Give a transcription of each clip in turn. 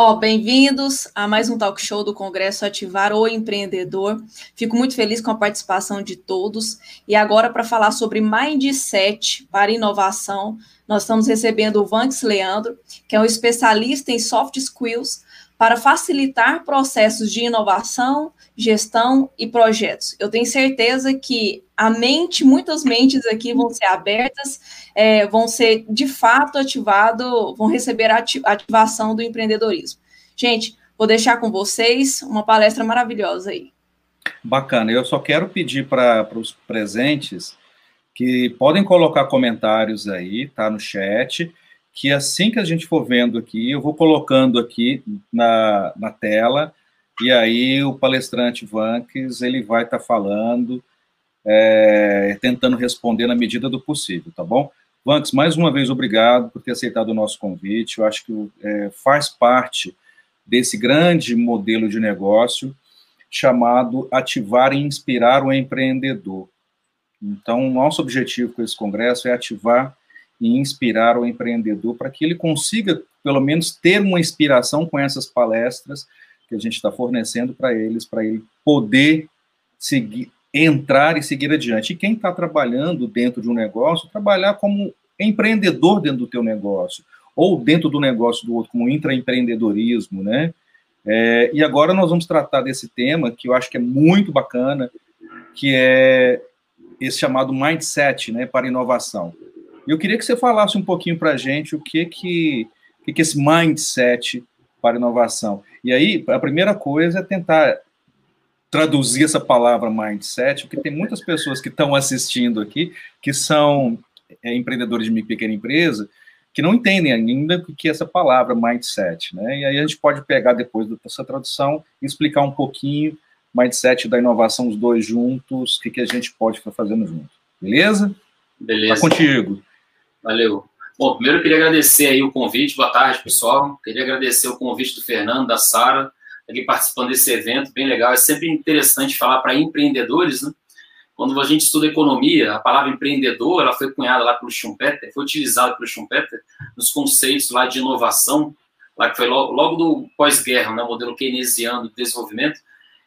Ó, oh, bem-vindos a mais um talk show do Congresso Ativar o Empreendedor. Fico muito feliz com a participação de todos. E agora, para falar sobre Mindset para inovação, nós estamos recebendo o Vanks Leandro, que é um especialista em soft skills para facilitar processos de inovação, gestão e projetos. Eu tenho certeza que a mente, muitas mentes aqui vão ser abertas, é, vão ser de fato ativado, vão receber a ativação do empreendedorismo. Gente, vou deixar com vocês uma palestra maravilhosa aí. Bacana. Eu só quero pedir para os presentes que podem colocar comentários aí, tá no chat que assim que a gente for vendo aqui, eu vou colocando aqui na, na tela, e aí o palestrante Vanks, ele vai estar tá falando, é, tentando responder na medida do possível, tá bom? Vanks, mais uma vez, obrigado por ter aceitado o nosso convite, eu acho que é, faz parte desse grande modelo de negócio chamado ativar e inspirar o empreendedor. Então, nosso objetivo com esse congresso é ativar e inspirar o empreendedor para que ele consiga, pelo menos, ter uma inspiração com essas palestras que a gente está fornecendo para eles, para ele poder seguir, entrar e seguir adiante. E quem está trabalhando dentro de um negócio, trabalhar como empreendedor dentro do teu negócio, ou dentro do negócio do outro, como intraempreendedorismo, né? É, e agora nós vamos tratar desse tema que eu acho que é muito bacana, que é esse chamado mindset, né, para inovação. Eu queria que você falasse um pouquinho para a gente o que que, que que esse mindset para inovação. E aí, a primeira coisa é tentar traduzir essa palavra mindset, porque tem muitas pessoas que estão assistindo aqui que são é, empreendedores de pequena empresa que não entendem ainda o que é essa palavra mindset, né? E aí a gente pode pegar depois dessa tradução e explicar um pouquinho mindset da inovação os dois juntos, o que, que a gente pode estar fazendo junto. Beleza? Beleza. Tá contigo. Valeu. Bom, primeiro eu queria agradecer aí o convite. Boa tarde, pessoal. Queria agradecer o convite do Fernando, da Sara, aqui participando desse evento, bem legal. É sempre interessante falar para empreendedores, né? Quando a gente estuda economia, a palavra empreendedor, ela foi cunhada lá pelo Schumpeter, foi utilizada pelo Schumpeter nos conceitos lá de inovação, lá que foi logo, logo do pós-guerra, né, modelo keynesiano de desenvolvimento,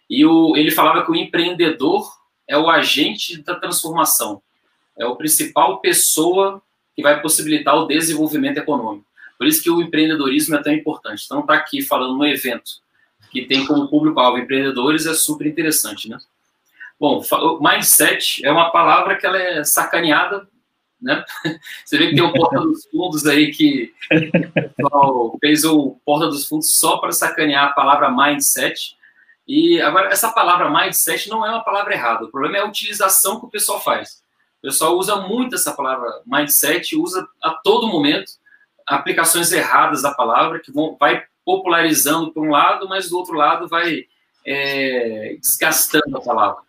e o, ele falava que o empreendedor é o agente da transformação, é o principal pessoa que vai possibilitar o desenvolvimento econômico. Por isso que o empreendedorismo é tão importante. Então, estar tá aqui falando no evento que tem como público-alvo empreendedores é super interessante, né? Bom, mindset é uma palavra que ela é sacaneada, né? Você vê que tem o Porta dos Fundos aí que fez o Porta dos Fundos só para sacanear a palavra mindset. E agora, essa palavra mindset não é uma palavra errada. O problema é a utilização que o pessoal faz. O pessoal usa muito essa palavra mindset, usa a todo momento aplicações erradas da palavra, que vão, vai popularizando por um lado, mas do outro lado vai é, desgastando a palavra.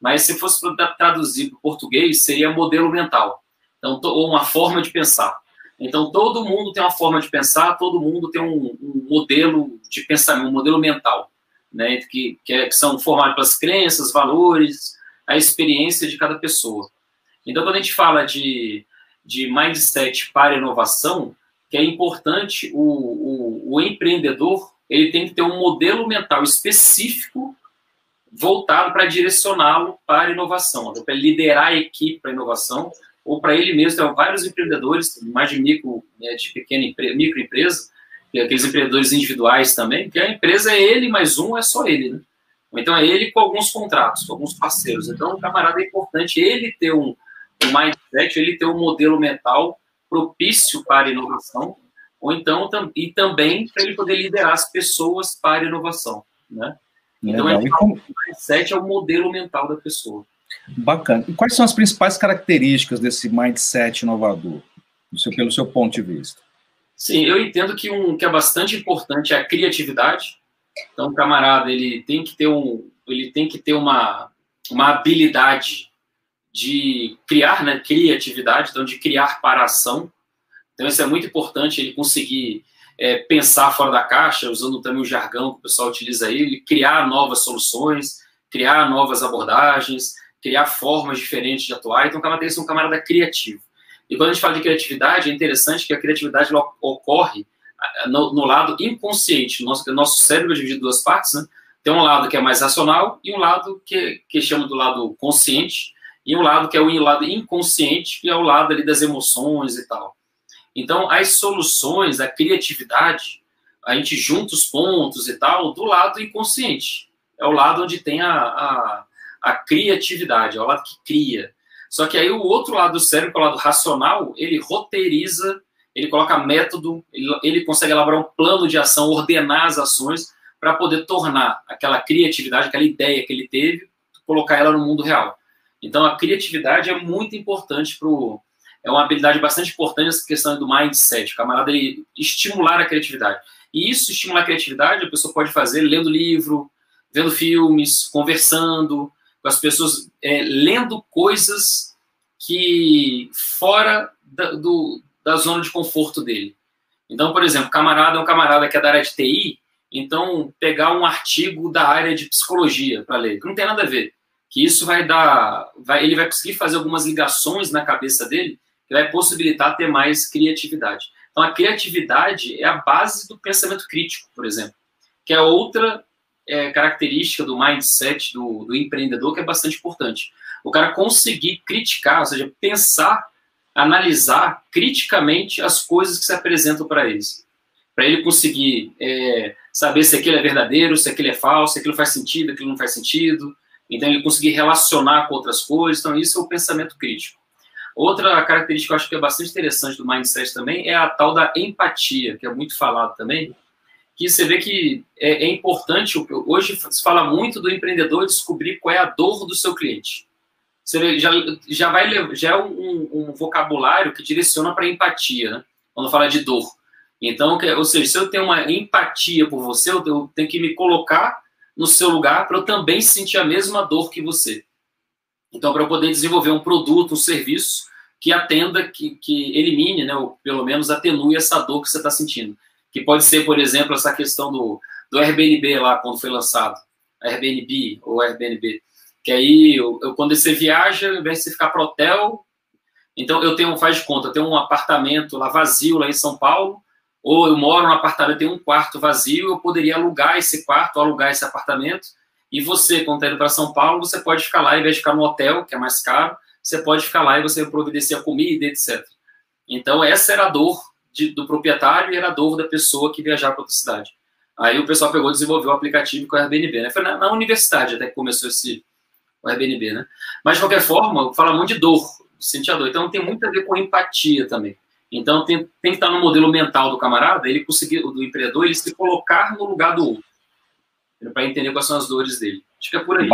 Mas se fosse traduzir para o português, seria modelo mental. Então, ou uma forma de pensar. Então, todo mundo tem uma forma de pensar, todo mundo tem um, um modelo de pensamento, um modelo mental, né, que, que, é, que são formados pelas crenças, valores, a experiência de cada pessoa. Então, quando a gente fala de, de mindset para inovação, que é importante o, o, o empreendedor ele tem que ter um modelo mental específico voltado para direcioná-lo para inovação, então, para liderar a equipe para inovação, ou para ele mesmo. Tem vários empreendedores, mais de micro, né, de pequena microempresa, aqueles empreendedores individuais também, que a empresa é ele mais um, é só ele, né? Então é ele com alguns contratos, com alguns parceiros. Então o camarada é importante ele ter um, o mindset ele ter um modelo mental propício para a inovação, ou então e também para ele poder liderar as pessoas para a inovação, né? Então, é como... o mindset é o modelo mental da pessoa. Bacana. E quais são as principais características desse mindset inovador, seu, pelo seu ponto de vista? Sim, eu entendo que um que é bastante importante é a criatividade. Então, o camarada ele tem que ter um, ele tem que ter uma, uma habilidade de criar, né, criatividade, então de criar para ação. Então isso é muito importante, ele conseguir é, pensar fora da caixa, usando também o jargão que o pessoal utiliza aí, ele criar novas soluções, criar novas abordagens, criar formas diferentes de atuar. Então o camarada tem que ser um camarada criativo. E quando a gente fala de criatividade, é interessante que a criatividade ocorre no, no lado inconsciente. Nosso, nosso cérebro é dividido em duas partes, né? Tem um lado que é mais racional e um lado que, que chama do lado consciente, e um lado que é o lado inconsciente, que é o lado ali das emoções e tal. Então, as soluções, a criatividade, a gente junta os pontos e tal do lado inconsciente. É o lado onde tem a, a, a criatividade, é o lado que cria. Só que aí o outro lado do cérebro, que é o lado racional, ele roteiriza, ele coloca método, ele, ele consegue elaborar um plano de ação, ordenar as ações para poder tornar aquela criatividade, aquela ideia que ele teve, colocar ela no mundo real. Então a criatividade é muito importante para é uma habilidade bastante importante essa questão do mindset, o camarada ele estimular a criatividade. E isso estimular a criatividade, a pessoa pode fazer lendo livro, vendo filmes, conversando, com as pessoas é, lendo coisas que fora da, do, da zona de conforto dele. Então, por exemplo, camarada é um camarada que é da área de TI, então pegar um artigo da área de psicologia para ler, que não tem nada a ver, que isso vai dar, vai, ele vai conseguir fazer algumas ligações na cabeça dele que vai possibilitar ter mais criatividade. Então, a criatividade é a base do pensamento crítico, por exemplo, que é outra é, característica do mindset do, do empreendedor que é bastante importante. O cara conseguir criticar, ou seja, pensar, analisar criticamente as coisas que se apresentam para eles. Para ele conseguir é, saber se aquilo é verdadeiro, se aquilo é falso, se aquilo faz sentido, aquilo não faz sentido. Então, ele conseguir relacionar com outras coisas. Então, isso é o pensamento crítico. Outra característica que eu acho que é bastante interessante do mindset também é a tal da empatia, que é muito falado também, que você vê que é, é, importante, hoje se fala muito do empreendedor descobrir qual é a dor do seu cliente. Você já, já, vai, já é um, um vocabulário que direciona para empatia, né? quando fala de dor. Então, ou seja, se eu tenho uma empatia por você, eu tenho que me colocar no seu lugar para eu também sentir a mesma dor que você. Então, para eu poder desenvolver um produto, um serviço que atenda, que, que elimine, né, ou pelo menos atenue essa dor que você está sentindo. Que pode ser, por exemplo, essa questão do, do Airbnb lá, quando foi lançado, Airbnb ou Airbnb, que aí, eu, eu, quando você viaja, ao invés de você ficar para hotel, então eu tenho, faz de conta, eu tenho um apartamento lá vazio, lá em São Paulo, ou eu moro num apartamento, tem um quarto vazio, eu poderia alugar esse quarto, alugar esse apartamento, e você, quando está indo para São Paulo, você pode ficar lá, em vez de ficar no hotel, que é mais caro, você pode ficar lá e você providencia comida, etc. Então, essa era a dor de, do proprietário e era dor da pessoa que viajava para outra cidade. Aí o pessoal pegou e desenvolveu o aplicativo com o Airbnb, né? Foi na, na, universidade até que começou esse o Airbnb, né? Mas, de qualquer forma, fala muito de dor, sentir a dor. Então, tem muito a ver com empatia também. Então, tem, tem que estar no modelo mental do camarada, ele conseguir, do empreendedor, ele se colocar no lugar do outro. Para entender quais são as dores dele. Acho que é por aí.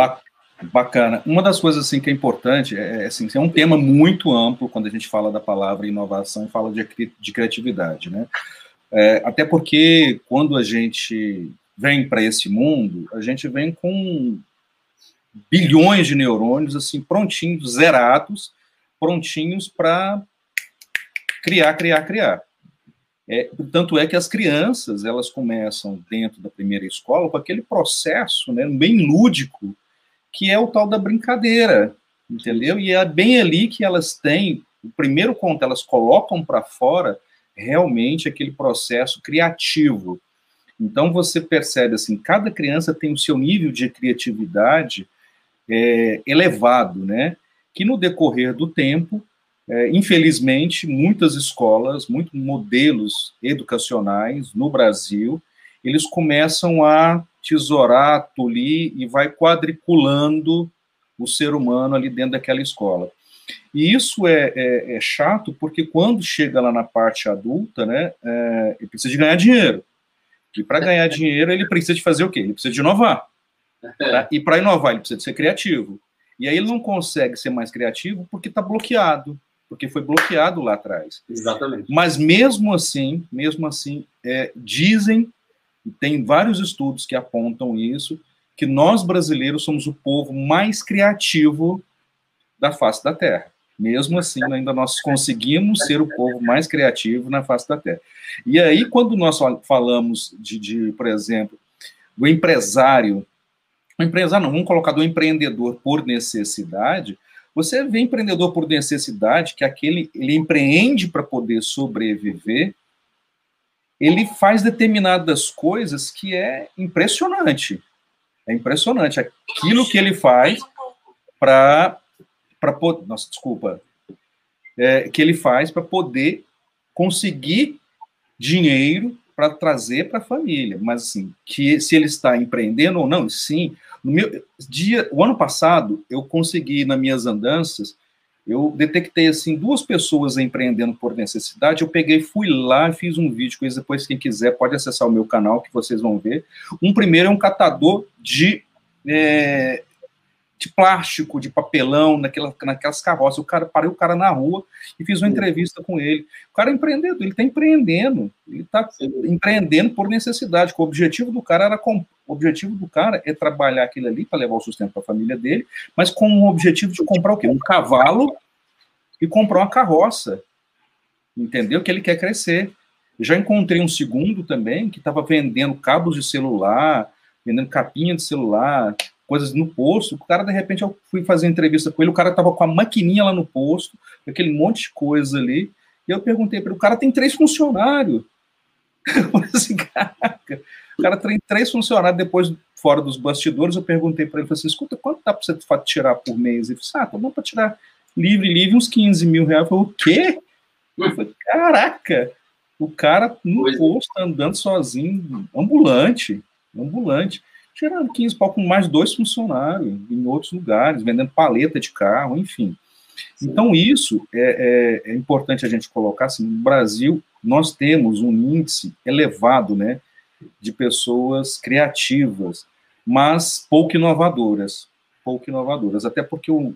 Bacana. Uma das coisas assim que é importante é, é assim, é um tema muito amplo quando a gente fala da palavra inovação e fala de, de criatividade, né? É, até porque quando a gente vem para esse mundo, a gente vem com bilhões de neurônios assim prontinhos, zerados, prontinhos para criar, criar, criar. É, tanto é que as crianças elas começam dentro da primeira escola com aquele processo, né, bem lúdico que é o tal da brincadeira, entendeu? E é bem ali que elas têm, o primeiro conto, elas colocam para fora realmente aquele processo criativo. Então você percebe assim, cada criança tem o seu nível de criatividade é, elevado, né? Que no decorrer do tempo, é, infelizmente, muitas escolas, muitos modelos educacionais no Brasil, eles começam a tesourar, tolir e vai quadriculando o ser humano ali dentro daquela escola. E isso é, é, é chato porque quando chega lá na parte adulta, né, é, ele precisa de ganhar dinheiro. E para ganhar dinheiro, ele precisa de fazer o quê? Ele precisa de inovar. Tá? E para inovar, ele precisa de ser criativo. E aí ele não consegue ser mais criativo porque está bloqueado, porque foi bloqueado lá atrás. Exatamente. Mas mesmo assim, mesmo assim, é, dizem e tem vários estudos que apontam isso, que nós brasileiros somos o povo mais criativo da face da Terra. Mesmo assim, ainda nós conseguimos ser o povo mais criativo na face da Terra. E aí, quando nós falamos de, de por exemplo, do empresário, o empresário não, vamos colocar do empreendedor por necessidade, você vê empreendedor por necessidade, que aquele ele empreende para poder sobreviver, ele faz determinadas coisas que é impressionante. É impressionante aquilo que ele faz para para nossa desculpa é, que ele faz para poder conseguir dinheiro para trazer para a família. Mas assim, que se ele está empreendendo ou não, sim. No meu dia, o ano passado eu consegui nas minhas andanças eu detectei assim duas pessoas empreendendo por necessidade. Eu peguei, fui lá, fiz um vídeo com eles. Depois, quem quiser, pode acessar o meu canal que vocês vão ver. Um primeiro é um catador de é, de plástico, de papelão, naquela, naquelas carroças. O cara parei o cara na rua e fiz uma entrevista com ele. O cara é empreendedor, ele está empreendendo, ele está empreendendo por necessidade. O objetivo do cara era com, o objetivo do cara é trabalhar aquilo ali para levar o sustento para a família dele, mas com o objetivo de comprar o quê? Um cavalo e comprar uma carroça. Entendeu? Que ele quer crescer. Já encontrei um segundo também que estava vendendo cabos de celular, vendendo capinha de celular, coisas no posto. O cara, de repente, eu fui fazer entrevista com ele, o cara estava com a maquininha lá no posto, aquele monte de coisa ali. E eu perguntei para ele, o cara tem três funcionários. Eu falei assim, caraca, o cara tem três funcionários, depois, fora dos bastidores, eu perguntei para ele, falei assim, escuta, quanto dá para você tirar por mês? Ele falou assim, ah, tá bom para tirar livre, livre, uns 15 mil reais. Eu falei, o quê? Eu falei, caraca, o cara no é. posto, andando sozinho, ambulante, ambulante, tirando 15 pau com mais dois funcionários em outros lugares, vendendo paleta de carro, enfim. Então, isso é, é, é, importante a gente colocar. Assim, no Brasil, nós temos um índice elevado né, de pessoas criativas, mas pouco inovadoras. Pouco inovadoras. Até porque, o,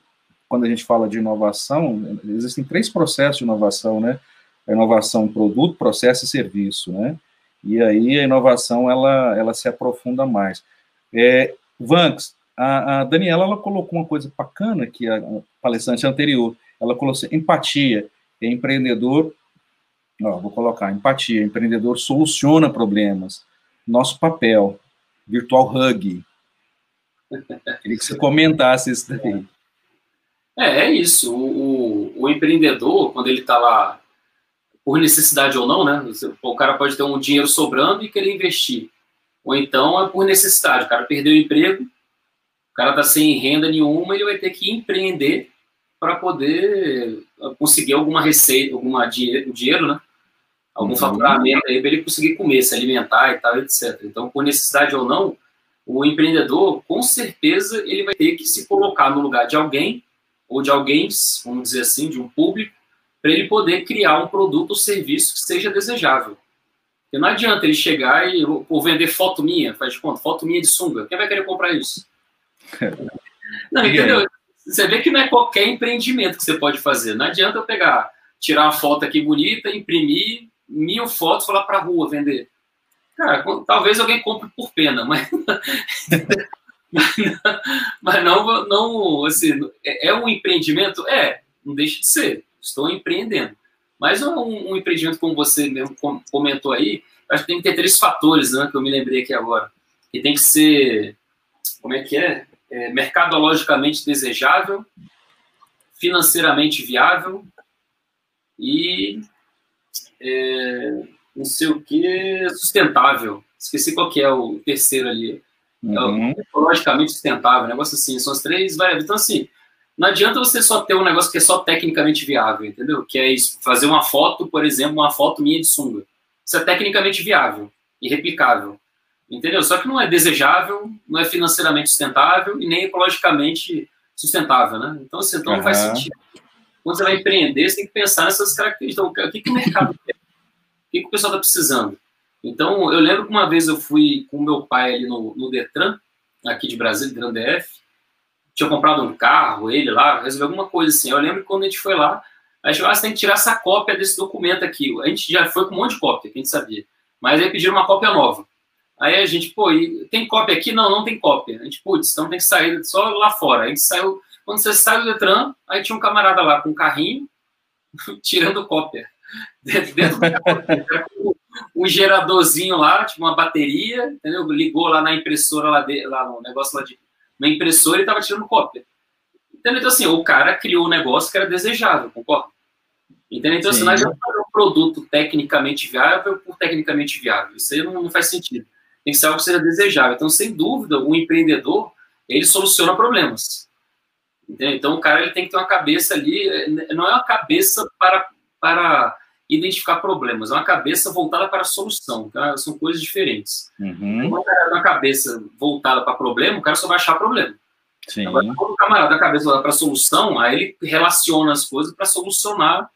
quando a gente fala de inovação, existem três processos de inovação, né? A inovação produto, processo e serviço, né? E aí a inovação, ela, ela se aprofunda mais. É, Vanks, a, a, Daniela ela colocou uma coisa bacana que a, a palestrante anterior, ela colocou assim, empatia, é empreendedor, ó, vou colocar, empatia, empreendedor soluciona problemas, nosso papel, virtual hug. Queria que você comentasse isso daí. É, é isso. O, o, o empreendedor, quando ele está lá, por necessidade ou não, né? O cara pode ter um dinheiro sobrando e querer investir. Ou então é por necessidade. O cara perdeu o emprego, o cara está sem renda nenhuma, ele vai ter que empreender para poder uh, conseguir alguma receita, alguma dinheiro, dinheiro né? Algum uhum. faturamento aí para ele conseguir comer, se alimentar e tal, etc. Então, por necessidade ou não, o empreendedor, com certeza, ele vai ter que se colocar no lugar de alguém, ou de alguém, vamos dizer assim, de um público, para ele poder criar um produto ou serviço que seja desejável. Porque não adianta ele chegar e por vender foto minha, faz de conta, foto minha de sunga. Quem vai querer comprar isso? Não, entendeu? Você vê que não é qualquer empreendimento que você pode fazer. Não adianta eu pegar, tirar uma foto aqui bonita, imprimir mil fotos e falar para rua vender. Cara, talvez alguém compre por pena, mas, mas não, não assim, é, é um empreendimento? É, não deixa de ser. Estou empreendendo. Mas um, um empreendimento, como você mesmo comentou aí, acho que tem que ter três fatores, né, que eu me lembrei aqui agora. E tem que ser, como é que é? é mercadologicamente desejável, financeiramente viável e é, não sei o que, sustentável. Esqueci qual que é o terceiro ali. É uhum. É ecologicamente sustentável, negócio assim. São as três variáveis. Então, assim, não adianta você só ter um negócio que é só tecnicamente viável, entendeu? Que é isso, fazer uma foto, por exemplo, uma foto minha de sunga. Isso é tecnicamente viável e replicável, entendeu? Só que não é desejável, não é financeiramente sustentável e nem ecologicamente sustentável, né? Então, assim, então uhum. não faz sentido. Quando você vai empreender, você tem que pensar nessas características. Então, o que, que o mercado quer? O que, que o pessoal está precisando? Então, eu lembro que uma vez eu fui com meu pai ali no, no Detran, aqui de Brasília, Detran DF, tinha comprado um carro, ele lá, resolveu alguma coisa assim. Eu lembro que quando a gente foi lá, a gente falou, ah, você tem que tirar essa cópia desse documento aqui. A gente já foi com um monte de cópia, que a gente sabia. Mas aí pediram uma cópia nova. Aí a gente, pô, tem cópia aqui? Não, não tem cópia. A gente, putz, então tem que sair só lá fora. A gente saiu, quando você sai do Detran, aí tinha um camarada lá com um carrinho, tirando cópia. Dentro, um geradorzinho lá, tipo uma bateria, entendeu? Ligou lá na impressora lá, de, lá no negócio lá de uma impressora e estava tirando cópia. Então, então, assim, o cara criou um negócio que era desejável, concorda? Entendeu? Então, assim, não adianta fazer um produto tecnicamente viável por tecnicamente viável. Isso aí não, não faz sentido. Tem que ser algo que seja desejável. Então, sem dúvida, o empreendedor, ele soluciona problemas. Entendeu? Então, o cara ele tem que ter uma cabeça ali, não é uma cabeça para, para identificar problemas, é uma cabeça voltada para a solução. Tá? São coisas diferentes. Uhum. Uma cabeça voltada para problema, o cara só vai achar problema. Sim. Agora, quando o camarada a cabeça voltada para a solução, aí ele relaciona as coisas para solucionar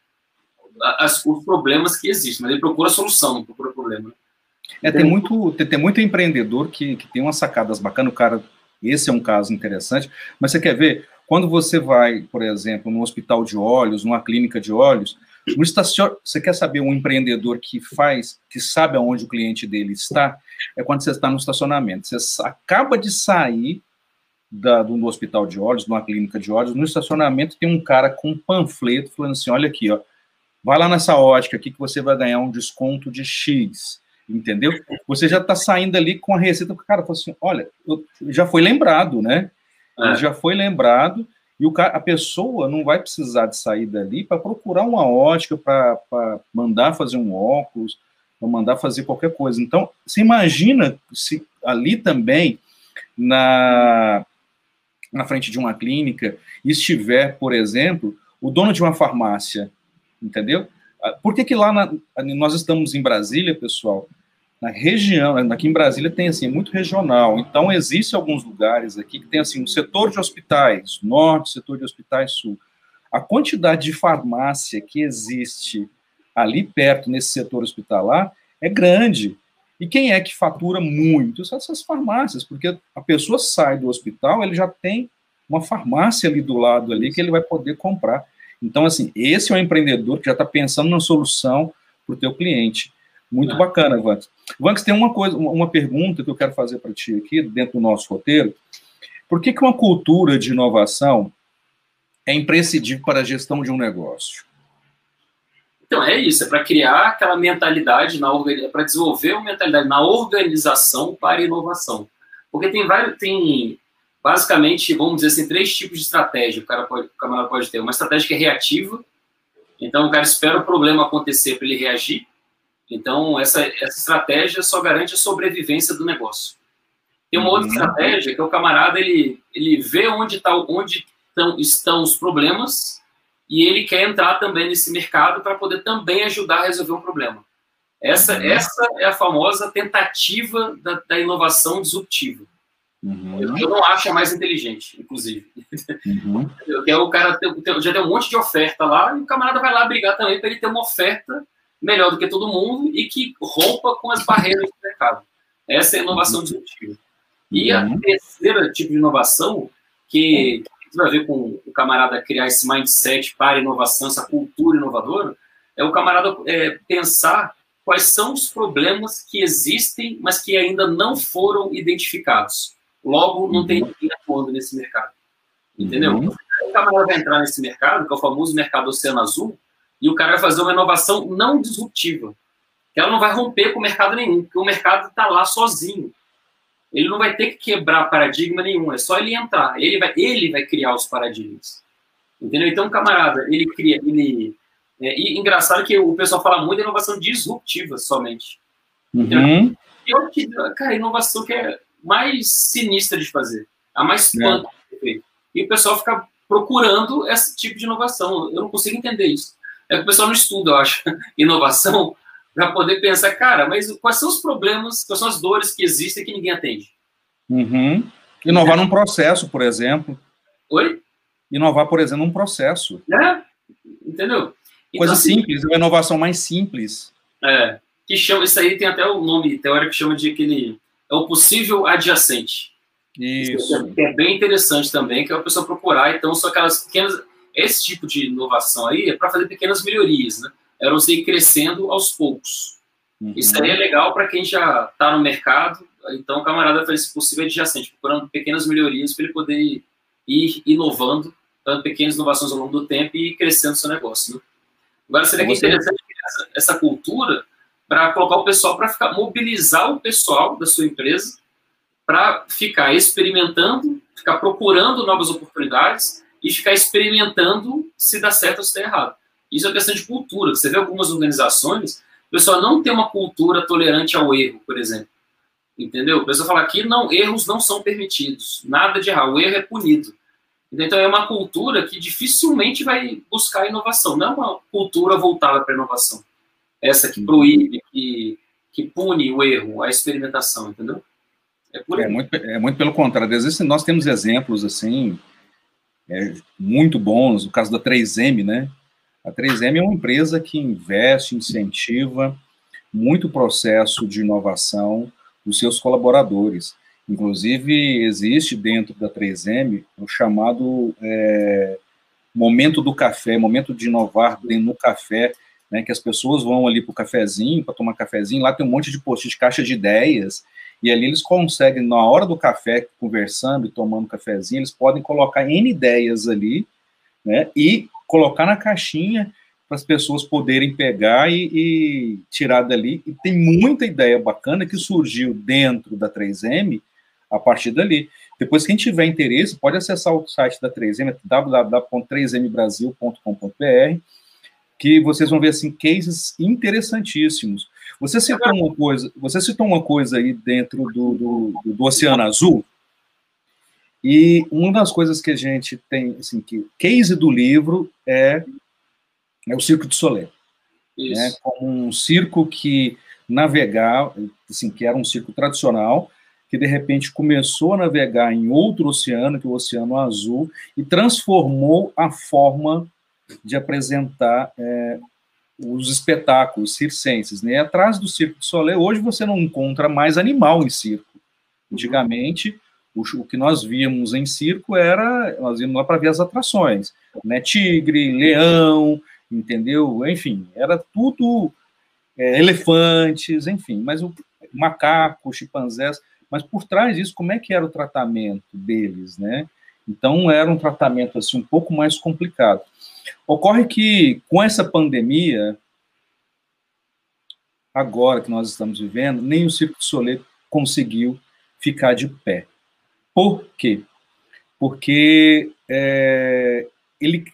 as, os problemas que existem, mas ele procura a solução, não procura problema. É, tem muito, tem, tem muito empreendedor que, que tem umas sacadas bacanas, o cara, esse é um caso interessante, mas você quer ver, quando você vai, por exemplo, num hospital de olhos, numa clínica de olhos, no estacion... você quer saber um empreendedor que faz, que sabe aonde o cliente dele está, é quando você está no estacionamento. Você acaba de sair da, do hospital de olhos, de uma clínica de olhos, no estacionamento tem um cara com um panfleto falando assim, olha aqui, ó, vai lá nessa ótica aqui que você vai ganhar um desconto de X, entendeu? Você já está saindo ali com a receita, o cara fala assim, olha, eu, já foi lembrado, né? É. Já foi lembrado, e o cara, a pessoa não vai precisar de sair dali para procurar uma ótica, para mandar fazer um óculos, para mandar fazer qualquer coisa. Então, você imagina se ali também, na, na frente de uma clínica, estiver, por exemplo, o dono de uma farmácia entendeu? Ah, por que, que lá na, nós estamos em Brasília, pessoal? Na região, aqui em Brasília tem assim, muito regional. Então, existem alguns lugares aqui que tem assim, um setor de hospitais, norte, setor de hospitais sul. A quantidade de farmácia que existe ali perto, nesse setor hospitalar, é grande. E quem é que fatura muito? São essas farmácias, porque a pessoa sai do hospital, ele já tem uma farmácia ali do lado ali que ele vai poder comprar. Então, assim, esse é um empreendedor que já está pensando na solução para o teu cliente. Muito ah. bacana, Vanks. Vanks, tem uma coisa, uma pergunta que eu quero fazer para ti aqui, dentro do nosso roteiro. Por que, que uma cultura de inovação é imprescindível para a gestão de um negócio? Então, é isso, é para criar aquela mentalidade, na é para desenvolver uma mentalidade na organização para inovação. Porque tem vários, tem basicamente, vamos dizer assim, três tipos de estratégia o, cara pode, o camarada pode ter. Uma estratégia que é reativa, então o cara espera o problema acontecer para ele reagir. Então, essa, essa estratégia só garante a sobrevivência do negócio. Tem uma outra uhum. estratégia que é o camarada, ele, ele vê onde, tá, onde tão, estão os problemas e ele quer entrar também nesse mercado para poder também ajudar a resolver um problema. Essa, uhum. essa é a famosa tentativa da, da inovação disruptiva. Uhum. Eu, eu, não acho a mais inteligente, inclusive. Uhum. Eu o cara já tem um monte de oferta lá e o camarada vai lá brigar também para ele ter uma oferta melhor do que todo mundo e que rompa com as barreiras do mercado. Essa é a inovação disruptiva. E a uhum. terceira tipo de inovação, que tem a ver com o camarada criar esse mindset para inovação, essa cultura inovadora, é o camarada é, pensar quais são os problemas que existem, mas que ainda não foram identificados. Logo, não tem uhum. ninguém atuando nesse mercado. Entendeu? Uhum. O camarada vai entrar nesse mercado, que é o famoso mercado Oceano Azul, e o cara vai fazer uma inovação não disruptiva. Que ela não vai romper com o mercado nenhum, porque o mercado está lá sozinho. Ele não vai ter que quebrar paradigma nenhum, é só ele entrar. Ele vai, ele vai criar os paradigmas. Entendeu? Então, camarada, ele cria. Ele, é, e engraçado que o pessoal fala muito de inovação disruptiva somente. Uhum. Eu, cara, inovação que é mais sinistra de fazer, a mais punk é. E o pessoal fica procurando esse tipo de inovação. Eu não consigo entender isso. É que o pessoal não estuda, eu acho, inovação para poder pensar, cara, mas quais são os problemas, quais são as dores que existem que ninguém atende? Uhum. Inovar é. num processo, por exemplo. Oi? Inovar, por exemplo, num processo. É, entendeu? Então, Coisa assim, simples, uma inovação mais simples. É, que chama, isso aí tem até o nome teórico que chama de aquele é o possível adjacente. Isso. Que é bem interessante também, que é a pessoa procurar. Então, são aquelas pequenas. Esse tipo de inovação aí é para fazer pequenas melhorias, né? É você ir crescendo aos poucos. Uhum. Isso aí é legal para quem já está no mercado. Então, o camarada faz esse possível adjacente, procurando pequenas melhorias para ele poder ir inovando, dando pequenas inovações ao longo do tempo e crescendo seu negócio. Né? Agora, seria que interessante essa, essa cultura para colocar o pessoal para ficar mobilizar o pessoal da sua empresa para ficar experimentando, ficar procurando novas oportunidades e ficar experimentando se dá certo ou se dá errado. Isso é questão de cultura. Você vê algumas organizações, o pessoal não tem uma cultura tolerante ao erro, por exemplo. Entendeu? O pessoal fala que não, erros não são permitidos. Nada de errar. O erro é punido. Então é uma cultura que dificilmente vai buscar inovação. Não é uma cultura voltada para inovação. Essa que proíbe, que, que pune o erro, a experimentação, entendeu? É, é, muito, é muito pelo contrário. Às vezes nós temos exemplos assim é, muito bons. O caso da 3M, né? A 3M é uma empresa que investe, incentiva muito processo de inovação dos seus colaboradores. Inclusive, existe dentro da 3M o chamado é, momento do café, momento de inovar no café, né, que as pessoas vão ali para o cafezinho, para tomar cafezinho, lá tem um monte de post de caixa de ideias, e ali eles conseguem, na hora do café, conversando e tomando cafezinho, eles podem colocar N ideias ali, né, e colocar na caixinha para as pessoas poderem pegar e, e, tirar dali. E tem muita ideia bacana que surgiu dentro da 3M a partir dali. Depois, quem tiver interesse, pode acessar o site da 3M, www.3mbrasil.com.br, que vocês vão ver assim cases interessantíssimos. Você citou uma coisa, você citou uma coisa aí dentro do, do, do Oceano Azul, e uma das coisas que a gente tem, assim, que case do livro é, é o Circo de Soleil. Né, como um circo que navegar, assim, que era um circo tradicional, que de repente começou a navegar em outro oceano, que é o Oceano Azul, e transformou a forma de apresentar é, os espetáculos circenses. Né? Atrás do Circo de Soleil, hoje você não encontra mais animal em circo. Antigamente, o, o que nós víamos em circo era, nós íamos lá para ver as atrações, né? tigre, leão, entendeu? Enfim, era tudo é, elefantes, enfim, mas o macaco, chimpanzés, mas por trás disso, como é que era o tratamento deles, né? Então, era um tratamento, assim, um pouco mais complicado. Ocorre que, com essa pandemia, agora que nós estamos vivendo, nem o Circo de Soleil conseguiu ficar de pé. Por quê? Porque é, ele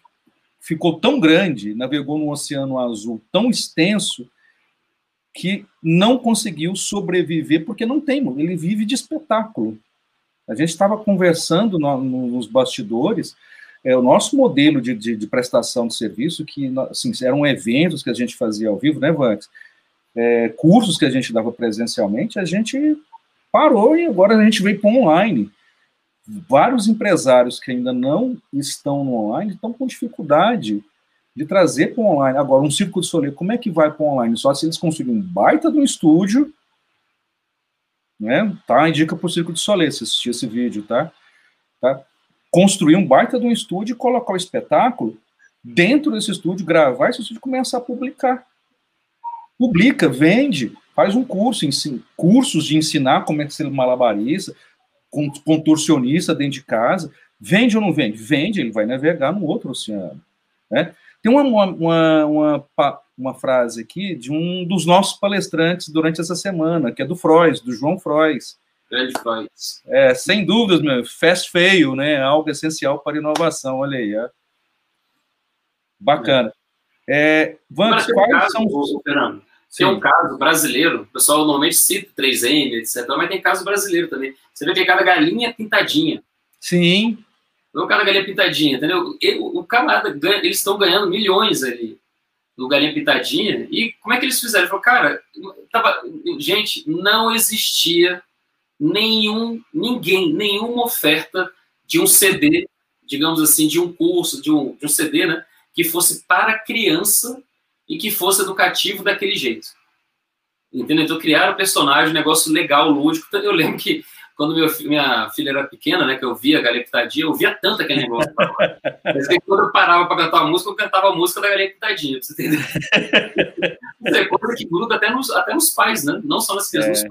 ficou tão grande, navegou num oceano azul tão extenso, que não conseguiu sobreviver porque não tem, ele vive de espetáculo. A gente estava conversando no, no, nos bastidores, é, o nosso modelo de, de, de, prestação de serviço, que assim, eram eventos que a gente fazia ao vivo, né, Vantes? É, cursos que a gente dava presencialmente, a gente parou e agora a gente veio para online. Vários empresários que ainda não estão no online estão com dificuldade de trazer para o online. Agora, um Circo de Soleil, como é que vai para o online? Só se eles conseguirem um baita de um estúdio, né? Tá? Indica para o Circo de Soleil se assistir esse vídeo, tá? tá? Construir um baita de um estúdio, colocar o espetáculo dentro desse estúdio, gravar esse estúdio e começar a publicar. Publica, vende, faz um curso, ensina, cursos de ensinar como é que ser malabarista, contorcionista dentro de casa. Vende ou não vende? Vende, ele vai navegar no outro oceano. Né? Tem uma, uma, uma, uma, frase aqui de um dos nossos palestrantes durante essa semana, que é do Freud, do João Freud. Grande Freud. É, sem dúvidas, meu, fast fail, né? Algo essencial para inovação, olha aí. É. Bacana. É, Vamos, quais caso, são os... Fernando, tem um caso brasileiro, o pessoal normalmente cita 3M, etc., mas tem caso brasileiro também. Você vê que cada galinha pintadinha. Sim. Não o cara galinha pintadinha, entendeu? o, o camarada, eles estão ganhando milhões ali no galinha pintadinha. E como é que eles fizeram? Ele falou, cara, tava, gente, não existia nenhum, ninguém, nenhuma oferta de um CD, digamos assim, de um curso, de um, de um CD, né? Que fosse para criança e que fosse educativo daquele jeito. Entendeu? Então criaram um personagem, um negócio legal, lúdico. Eu lembro que quando meu, minha filha era pequena, né, que eu via a Galinha Pitadinha, eu via tanto aquele negócio. Mas que quando eu parava para cantar a música, eu cantava a música da Galinha Pitadinha, pra você entender. é coisa que gruda até nos, até nos pais, né? Não só nas crianças, é.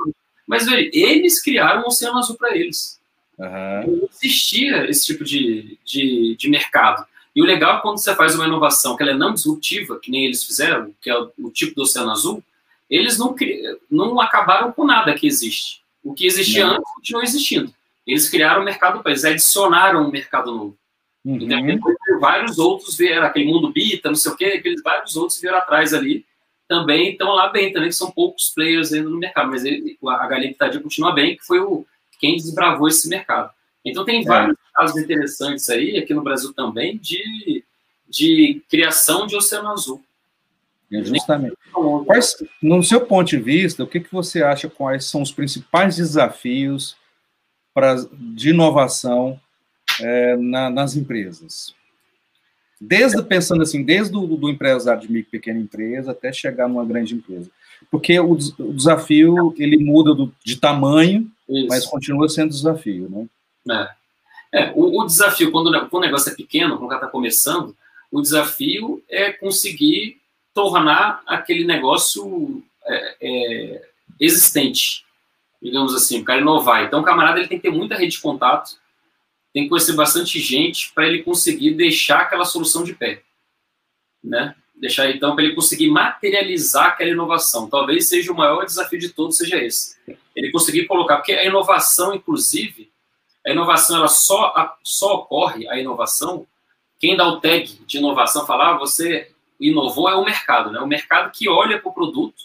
Mas, velho, eles criaram um oceano azul para eles. Uhum. Não existia esse tipo de, de, de mercado. E o legal é quando você faz uma inovação que ela é não disruptiva, que nem eles fizeram, que é o, o tipo do oceano azul, eles não, não acabaram com nada que existe. O que existia não. antes continua existindo. Eles criaram um mercado para eles, adicionaram um mercado novo. Uhum. E depois vários outros vieram, aquele mundo Bita, não sei o quê, aqueles vários outros vieram atrás ali, também estão lá bem, também que são poucos players ainda no mercado, mas ele, a Galinha Pitadinha continua bem, que foi o, quem desbravou esse mercado. Então tem é. vários casos interessantes aí, aqui no Brasil também, de, de criação de oceano azul. É justamente. Quais, no seu ponto de vista, o que, que você acha quais são os principais desafios pra, de inovação é, na, nas empresas? Desde, pensando assim, desde o do empresário de micro pequena empresa até chegar numa grande empresa. Porque o, o desafio, ele muda do, de tamanho, Isso. mas continua sendo desafio, né? É. é o, o, desafio, quando, quando o negócio é pequeno, quando está começando, o desafio é conseguir tornar aquele negócio é, é, existente, digamos assim, o cara inovar. Então, o camarada ele tem que ter muita rede de contato, tem que conhecer bastante gente para ele conseguir deixar aquela solução de pé, né? Deixar então para ele conseguir materializar aquela inovação. Talvez seja o maior desafio de todos seja esse. Ele conseguir colocar, porque a inovação, inclusive, a inovação ela só só ocorre a inovação quem dá o tag de inovação falar ah, você inovou é o mercado, né? O mercado que olha para o produto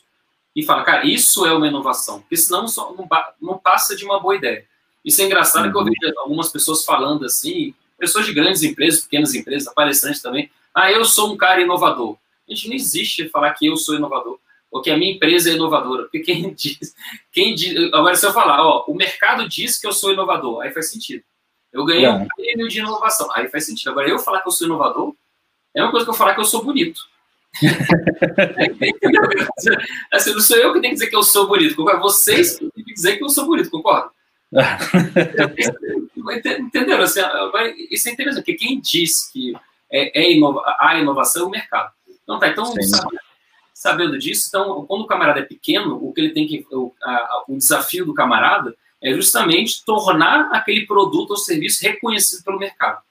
e fala, cara, isso é uma inovação, porque senão não, não passa de uma boa ideia. Isso é engraçado uhum. que eu uhum. vejo algumas pessoas falando assim, pessoas de grandes empresas, pequenas empresas, palestrantes também, ah, eu sou um cara inovador. A gente não existe falar que eu sou inovador, ou que a minha empresa é inovadora, porque quem diz, quem diz, agora se eu falar, ó, o mercado diz que eu sou inovador, aí faz sentido. Eu ganhei é. um prêmio de inovação, aí faz sentido. Agora, eu falar que eu sou inovador, é uma coisa que eu falar que eu sou bonito. assim, não sou eu que tenho que dizer que eu sou bonito, concorda? Vocês têm que dizer que eu sou bonito, concorda? Entenderam? Assim, isso é interessante, porque quem diz que é, é inova, a inovação é o mercado. Então, tá, então sabe, sabendo disso, então, quando o camarada é pequeno, o que ele tem que. O, a, o desafio do camarada é justamente tornar aquele produto ou serviço reconhecido pelo mercado.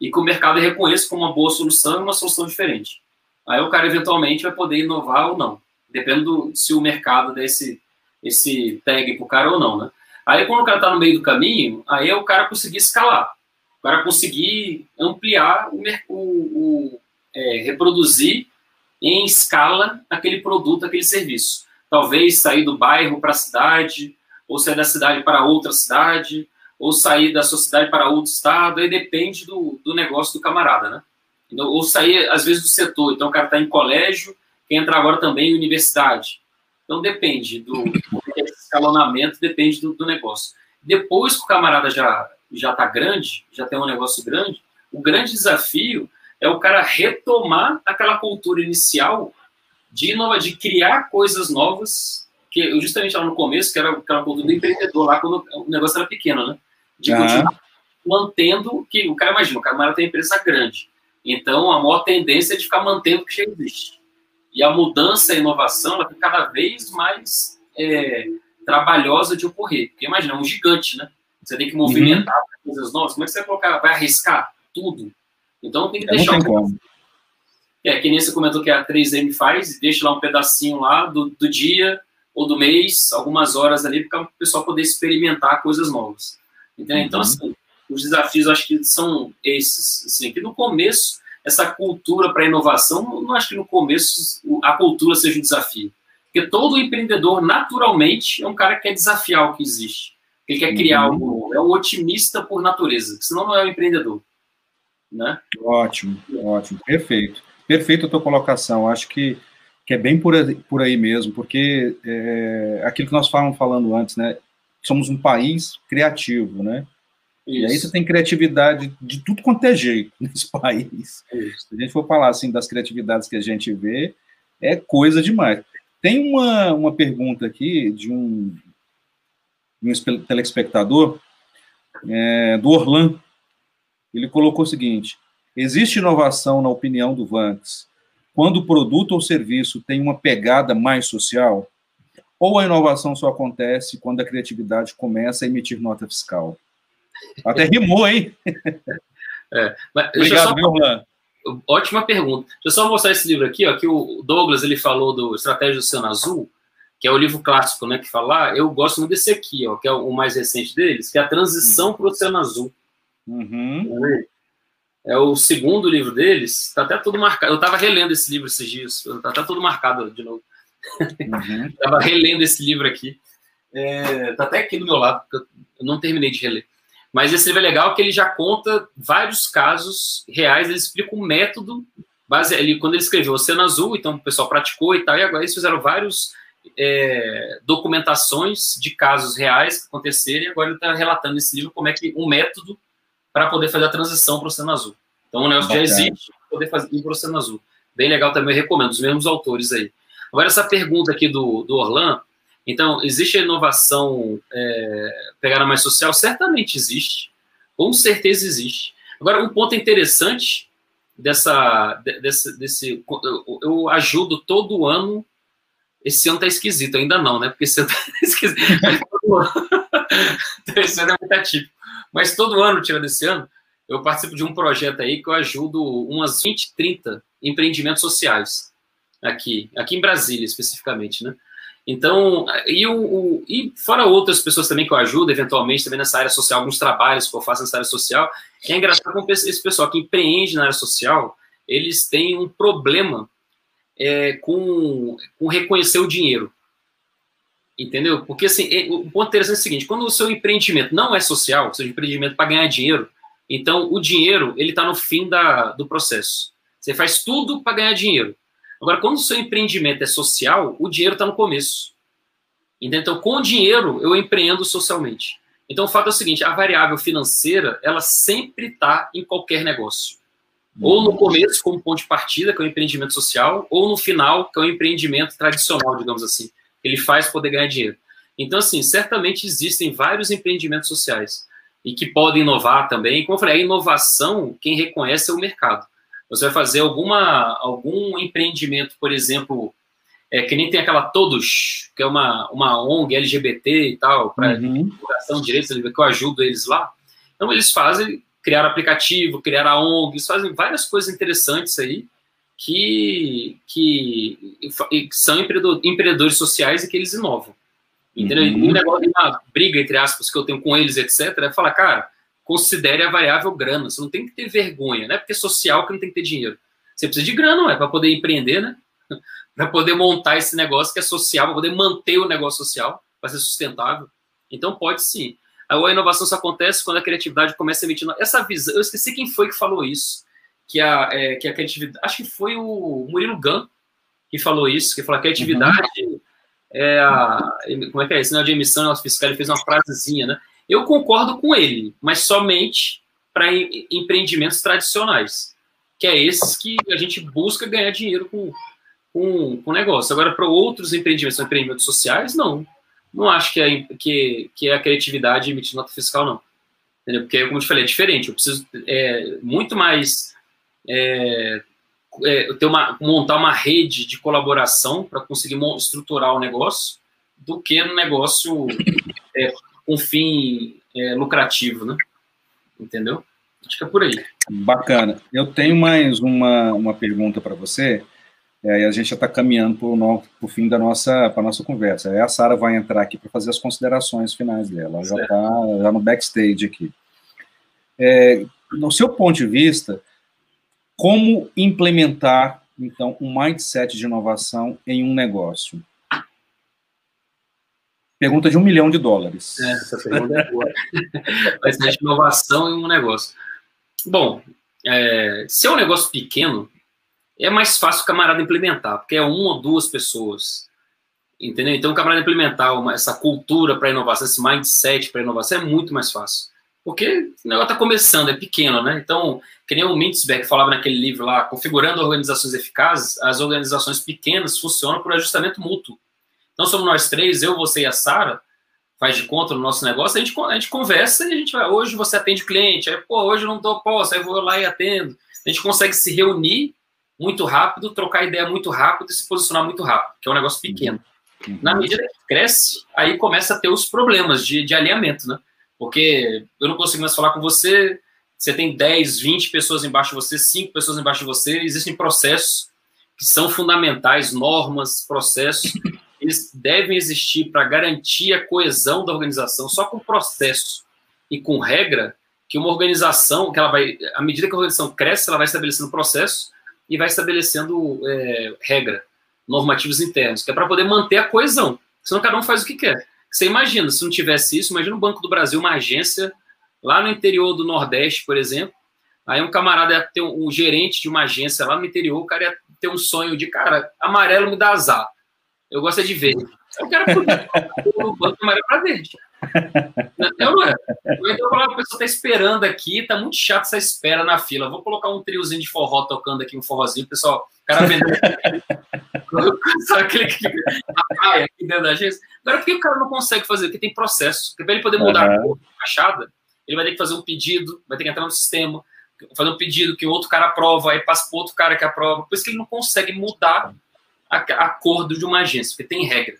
E que o mercado reconheça como uma boa solução e uma solução diferente. Aí o cara eventualmente vai poder inovar ou não. Dependendo se o mercado der esse, esse tag para o cara ou não, né? Aí quando o cara está no meio do caminho, aí é o cara conseguir escalar. O cara conseguir ampliar o, o, o é, reproduzir em escala aquele produto, aquele serviço. Talvez sair do bairro para a cidade, ou sair da cidade para outra cidade, ou sair da sua cidade para outro estado, aí depende do, do negócio do camarada, né? Então, ou sair, às vezes, do setor. Então, o cara está em colégio, quer entrar agora também em universidade. Então, depende do, escalonamento, depende do, do, negócio. Depois que o camarada já já está grande, já tem um negócio grande, o grande desafio é o cara retomar aquela cultura inicial de, nova, de criar coisas novas, que justamente lá no começo, que era aquela cultura do empreendedor lá, quando o negócio era pequeno, né? De continuar mantendo que o cara imagina, o cara tem empresa grande. Então, a maior tendência é de ficar mantendo o que já existe. E a mudança e a inovação ela fica cada vez mais é, trabalhosa de ocorrer. Porque imagina, é um gigante, né? Você tem que movimentar uhum. coisas novas. Como é que você vai colocar? Vai arriscar tudo? Então tem que deixar. Não tem como. É, que nem você comentou que a 3M faz, deixa lá um pedacinho lá do, do dia ou do mês, algumas horas ali, para o pessoal poder experimentar coisas novas. Entendeu? Então, uhum. Então, assim, os desafios acho que são esses, assim, que no começo essa cultura para inovação, não acho que no começo a cultura seja um desafio, porque todo empreendedor naturalmente é um cara que quer desafiar o que existe, ele quer criar uhum. algo, é um otimista por natureza, senão não é um empreendedor, né? Ótimo, ótimo, perfeito, perfeito a tua colocação, acho que que é bem por aí, por aí mesmo, porque é, aquilo que nós estávamos falando antes, né? Somos um país criativo, né? Isso. E aí você tem criatividade de tudo quanto é jeito nesse país. Isso. Se a gente for falar assim das criatividades que a gente vê, é coisa demais. Tem uma, uma pergunta aqui de um, de um telespectador, é, do Orlan. Ele colocou o seguinte: existe inovação, na opinião do Vanks, quando o produto ou serviço tem uma pegada mais social? Ou a inovação só acontece quando a criatividade começa a emitir nota fiscal? Até rimou, hein? É, Obrigado, só... meu Ótima pergunta. Deixa eu só mostrar esse livro aqui, ó, que o Douglas ele falou do Estratégia do Oceano Azul, que é o livro clássico, né, que fala, ah, eu gosto muito desse aqui, ó, que é o mais recente deles, que é a transição para o Oceano Azul. Uhum. É o segundo livro deles, tá até tudo marcado. Eu estava relendo esse livro esses dias, tá até tudo marcado de novo. Uhum. Estava relendo esse livro aqui. É, tá até aqui do meu lado, porque eu não terminei de reler. Mas esse livro é legal que ele já conta vários casos reais, ele explica o um método base, ele, quando ele escreveu Oceano Azul, então o pessoal praticou e tal, e agora eles fizeram vários é, documentações de casos reais que aconteceram, e agora ele está relatando nesse livro como é que um método para poder fazer a transição para o Oceano Azul. Então o negócio já existe para poder fazer ir para o Oceano Azul. Bem legal também, eu recomendo, os mesmos autores aí. Agora, essa pergunta aqui do, do Orlan, então, existe a inovação é, pegada mais social? Certamente existe. Com certeza existe. Agora, um ponto interessante dessa, desse, desse eu, eu ajudo todo ano. Esse ano tá esquisito, ainda não, né? Porque esse ano tá esquisito. Esse ano é muito atípico. Mas todo ano, tirando esse ano, eu participo de um projeto aí que eu ajudo umas 20, 30 empreendimentos sociais aqui, aqui em Brasília especificamente, né? Então, e, o, o, e fora outras pessoas também que eu ajudo, eventualmente, também nessa área social, alguns trabalhos que eu faço nessa área social, é engraçado como esse pessoal que empreende na área social, eles têm um problema é, com, com reconhecer o dinheiro. Entendeu? Porque, assim, é, o ponto interessante é o seguinte, quando o seu empreendimento não é social, o seu empreendimento para ganhar dinheiro, então o dinheiro, ele está no fim da, do processo. Você faz tudo para ganhar dinheiro. Agora, quando o seu empreendimento é social, o dinheiro está no começo. Então, com o dinheiro, eu empreendo socialmente. Então, o fato é o seguinte: a variável financeira, ela sempre está em qualquer negócio. Ou no começo, como ponto de partida, que é o empreendimento social, ou no final, que é o empreendimento tradicional, digamos assim. Ele faz poder ganhar dinheiro. Então, assim, certamente existem vários empreendimentos sociais e que podem inovar também. Como eu falei, a inovação, quem reconhece é o mercado. Você vai fazer alguma, algum empreendimento, por exemplo, é, que nem tem aquela Todos, que é uma, uma ONG LGBT e tal, para uhum. divulgação de direitos, que eu ajudo eles lá. Então, eles fazem, criar aplicativo, criar a ONG, eles fazem várias coisas interessantes aí, que, que, que são empreendedores sociais e que eles inovam. Entendeu? Uhum. E um negócio, uma briga, entre aspas, que eu tenho com eles, etc., é falar, cara, considere a variável grana. Você não tem que ter vergonha, não é porque é social que não tem que ter dinheiro. Você precisa de grana, é para poder empreender, né? para poder montar esse negócio que é social, para poder manter o negócio social, para ser sustentável. Então pode sim. A inovação só acontece quando a criatividade começa a emitir essa visão. Eu esqueci quem foi que falou isso, que a, é, que a criatividade. Acho que foi o Murilo Gun que falou isso, que falou que a criatividade uhum. é a. Como é que é? Sinal de emissão fiscal, ele fez uma frasezinha, né? Eu concordo com ele, mas somente para empreendimentos tradicionais, que é esses que a gente busca ganhar dinheiro com com o negócio. Agora, para outros empreendimentos, empreendimentos sociais, não. Não acho que é, que, que é a criatividade emitir nota fiscal, não. Entendeu? Porque, como eu te falei, é diferente. Eu preciso é, muito mais é, é, ter uma, montar uma rede de colaboração para conseguir estruturar o negócio do que no negócio é, com fim é, lucrativo, né? Entendeu? Acho que é por aí. Bacana. Eu tenho mais uma, uma pergunta para você. É, e a gente já está caminhando para o fim da nossa, pra nossa conversa. Aí a Sara vai entrar aqui para fazer as considerações finais dela. Ela já está já no backstage aqui. É, no seu ponto de vista, como implementar, então, um mindset de inovação em um negócio? Pergunta de um milhão de dólares. É, essa pergunta é boa. Ser de inovação em um negócio. Bom, é, se é um negócio pequeno, é mais fácil o camarada implementar, porque é uma ou duas pessoas. Entendeu? Então, o camarada implementar uma, essa cultura para inovação, esse mindset para inovação é muito mais fácil. Porque o negócio está começando, é pequeno, né? Então, que nem o Mintzberg falava naquele livro lá, configurando organizações eficazes, as organizações pequenas funcionam por ajustamento mútuo. Então, somos nós três, eu, você e a Sara, faz de conta no nosso negócio, a gente, a gente conversa e a gente vai, hoje você atende cliente, aí, pô, hoje eu não tô, posso, aí eu vou lá e atendo. A gente consegue se reunir muito rápido, trocar ideia muito rápido e se posicionar muito rápido, que é um negócio pequeno. Uhum. Na medida que cresce, aí começa a ter os problemas de, de alinhamento, né? Porque eu não consigo mais falar com você, você tem 10, 20 pessoas embaixo de você, 5 pessoas embaixo de você, existem processos que são fundamentais, normas, processos, eles devem existir para garantir a coesão da organização. Só com processo e com regra que uma organização, que ela vai, à medida que a organização cresce, ela vai estabelecendo processos e vai estabelecendo é, regra, normativos internos, que é para poder manter a coesão. Senão cada um faz o que quer. Você imagina, se não tivesse isso, imagina o Banco do Brasil, uma agência lá no interior do Nordeste, por exemplo, aí um camarada ia ter um, um gerente de uma agência lá no interior, o cara ia ter um sonho de, cara, amarelo me dá azar. Eu gosto é de verde. Eu quero o banco amarelo para verde. Eu não é. Então, a pessoa está esperando aqui, tá muito chato essa espera na fila. Vou colocar um triozinho de forró tocando aqui, um forrozinho, pessoal. O cara vendendo. Sabe aquele que praia aqui dentro da agência? Agora, por que o cara não consegue fazer? Porque tem processo. Porque para ele poder mudar uhum. a cor da fachada, ele vai ter que fazer um pedido, vai ter que entrar no sistema, fazer um pedido que outro cara aprova, aí passa para outro cara que aprova. Por isso que ele não consegue mudar a, a cor de uma agência, porque tem regra.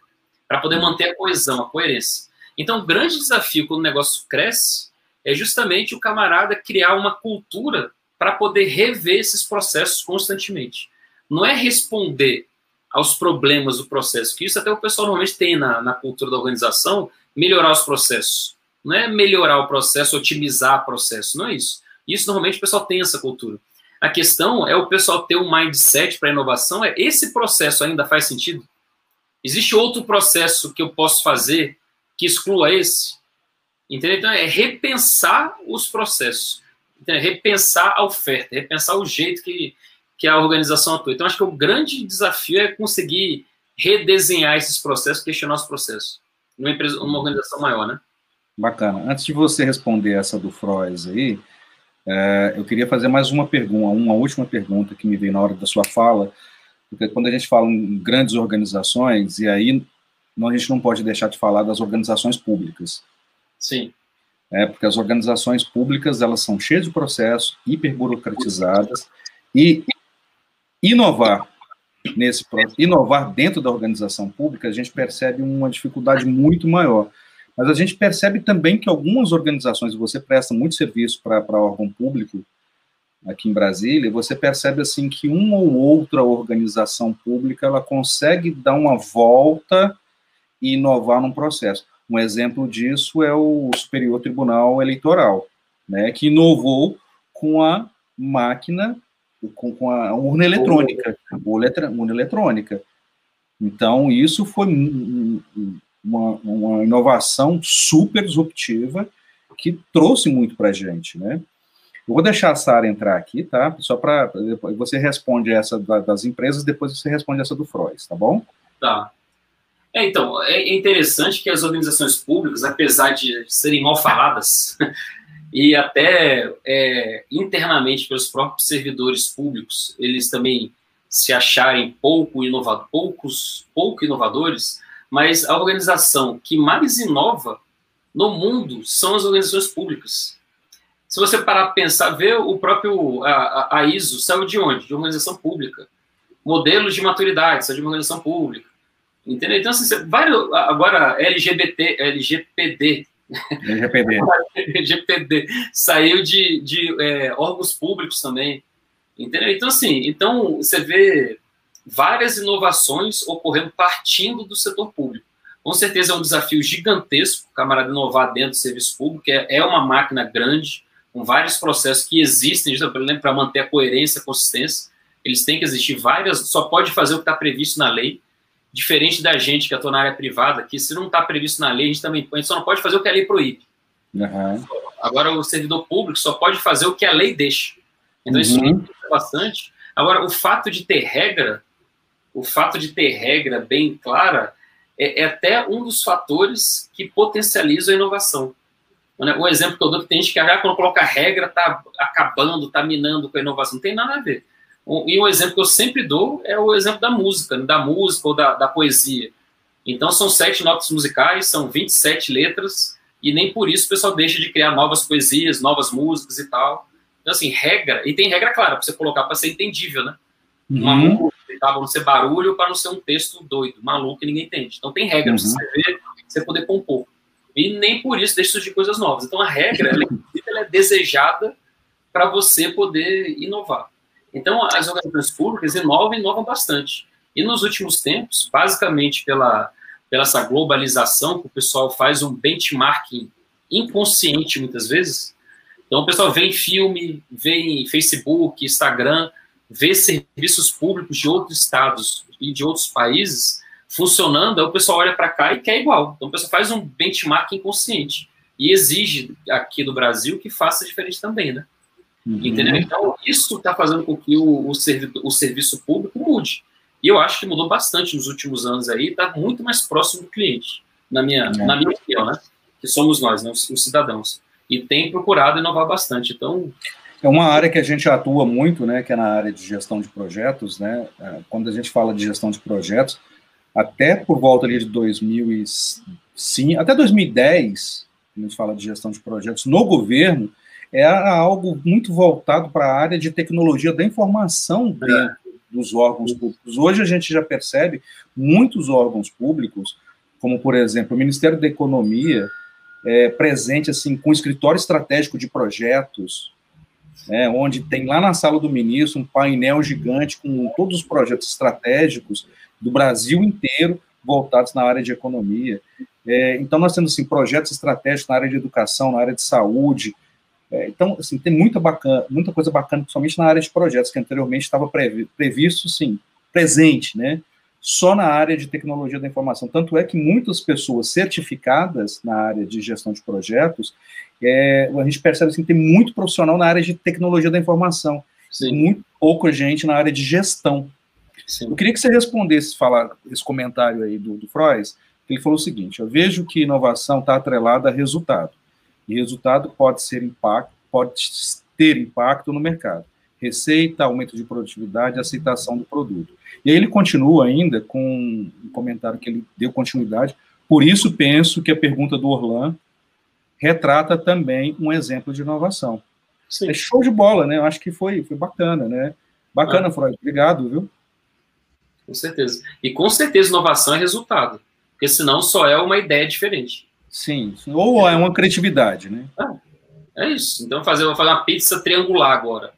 Para poder manter a coesão, a coerência. Então, o grande desafio quando o negócio cresce é justamente o camarada criar uma cultura para poder rever esses processos constantemente. Não é responder aos problemas do processo, que isso até o pessoal normalmente tem na, na cultura da organização, melhorar os processos. Não é melhorar o processo, otimizar o processo, não é isso. Isso normalmente o pessoal tem essa cultura. A questão é o pessoal ter um mindset para inovação, é esse processo ainda faz sentido? Existe outro processo que eu posso fazer que exclua esse. Entendeu? Então, é repensar os processos, entendeu? repensar a oferta, repensar o jeito que, que a organização atua. Então, acho que o grande desafio é conseguir redesenhar esses processos, questionar os processos, numa, empresa, numa organização maior, né? Bacana. Antes de você responder essa do Froes aí, eu queria fazer mais uma pergunta, uma última pergunta que me veio na hora da sua fala, porque quando a gente fala em grandes organizações, e aí a gente não pode deixar de falar das organizações públicas. Sim. É, porque as organizações públicas, elas são cheias de processos, hiperburocratizadas, e inovar nesse inovar dentro da organização pública, a gente percebe uma dificuldade muito maior. Mas a gente percebe também que algumas organizações, você presta muito serviço para órgão público aqui em Brasília, você percebe assim que uma ou outra organização pública ela consegue dar uma volta e inovar num processo. Um exemplo disso é o Superior Tribunal Eleitoral, né, que inovou com a máquina, com, com a urna eletrônica, urna eletrônica. Então, isso foi uma, uma inovação super disruptiva que trouxe muito para a gente, né? Eu vou deixar a Sara entrar aqui, tá? Só para você responde essa das empresas, depois você responde essa do Frois, tá bom? Tá. É, então, é interessante que as organizações públicas, apesar de serem mal faladas, e até é, internamente pelos próprios servidores públicos, eles também se acharem pouco inovadores, poucos, pouco inovadores, mas a organização que mais inova no mundo são as organizações públicas. Se você parar para pensar, ver o próprio a, a ISO saiu de onde? De organização pública. Modelos de maturidade saiu de uma organização pública. Entendeu? Então, assim, vários, agora LGBT, LGPD. LGPD. LGPD saiu de, de é, órgãos públicos também. Entendeu? Então, assim, então você vê várias inovações ocorrendo partindo do setor público. Com certeza é um desafio gigantesco, camarada inovar dentro do serviço público, é, é uma máquina grande, com vários processos que existem, para manter a coerência, a consistência. Eles têm que existir várias, só pode fazer o que está previsto na lei, diferente da gente que atua na área privada, que se não está previsto na lei, a gente também a gente só não pode fazer o que a lei proíbe. Uhum. Agora, o servidor público só pode fazer o que a lei deixa. Então, uhum. isso me bastante. Agora, o fato de ter regra o fato de ter regra bem clara é, é até um dos fatores que potencializam a inovação. O exemplo que eu dou que tem gente que ah, quando coloca regra está acabando, está minando com a inovação. Não tem nada a ver. E um exemplo que eu sempre dou é o exemplo da música, da música ou da, da poesia. Então, são sete notas musicais, são 27 letras, e nem por isso o pessoal deixa de criar novas poesias, novas músicas e tal. Então, assim, regra, e tem regra clara para você colocar para ser entendível, né? Uma uhum Para não ser barulho, para não ser um texto doido, maluco que ninguém entende. Então tem regra uhum. para você ver, você poder compor. E nem por isso deixa surgir coisas novas. Então a regra, ela, ela é desejada para você poder inovar. Então as organizações públicas inovam e inovam bastante. E nos últimos tempos, basicamente pela, pela essa globalização, que o pessoal faz um benchmarking inconsciente muitas vezes, Então o pessoal vê em filme, vê em Facebook, Instagram, vê serviços públicos de outros estados e de outros países funcionando, aí o pessoal olha para cá e quer igual. Então o pessoal faz um benchmark inconsciente e exige aqui do Brasil que faça diferente também, né? Uhum. Entendeu? Então isso está fazendo com que o, o, o serviço público mude. E eu acho que mudou bastante nos últimos anos aí, está muito mais próximo do cliente, na minha, é. na minha opinião, né? Que somos nós, né? os, os cidadãos. E tem procurado inovar bastante. Então, é uma área que a gente atua muito, né, que é na área de gestão de projetos, né, é, quando a gente fala de gestão de projetos, até por volta ali de 2005, até 2010, a gente fala de gestão de projetos no governo, é algo muito voltado para a área de tecnologia da informação dentro dos órgãos públicos. Hoje a gente já percebe muitos órgãos públicos, como por exemplo o Ministério da Economia, é, presente assim com escritório estratégico de projetos, né, onde tem lá na sala do ministro um painel gigante com todos os projetos estratégicos do Brasil inteiro voltados na área de economia. É, então, nós temos assim, projetos estratégicos na área de educação, na área de saúde. É, então, assim, tem muita, bacana, muita coisa bacana, principalmente na área de projetos, que anteriormente estava previsto, sim, presente, né? Só na área de tecnologia da informação. Tanto é que muitas pessoas certificadas na área de gestão de projetos, é, a gente percebe assim, que tem muito profissional na área de tecnologia da informação, sim. muito pouca gente na área de gestão. Sim. Eu queria que você respondesse falar esse comentário aí do, do Freud, ele falou o seguinte: eu vejo que inovação está atrelada a resultado. E resultado pode ser impacto, pode ter impacto no mercado. Receita, aumento de produtividade, aceitação do produto. E aí ele continua ainda com um comentário que ele deu continuidade. Por isso penso que a pergunta do Orlan retrata também um exemplo de inovação. Sim. É show de bola, né? Eu acho que foi, foi bacana, né? Bacana, ah. Freud. Obrigado, viu? Com certeza. E com certeza inovação é resultado. Porque senão só é uma ideia diferente. Sim, ou é uma criatividade, né? Ah, é isso. Então fazer, vou fazer uma pizza triangular agora.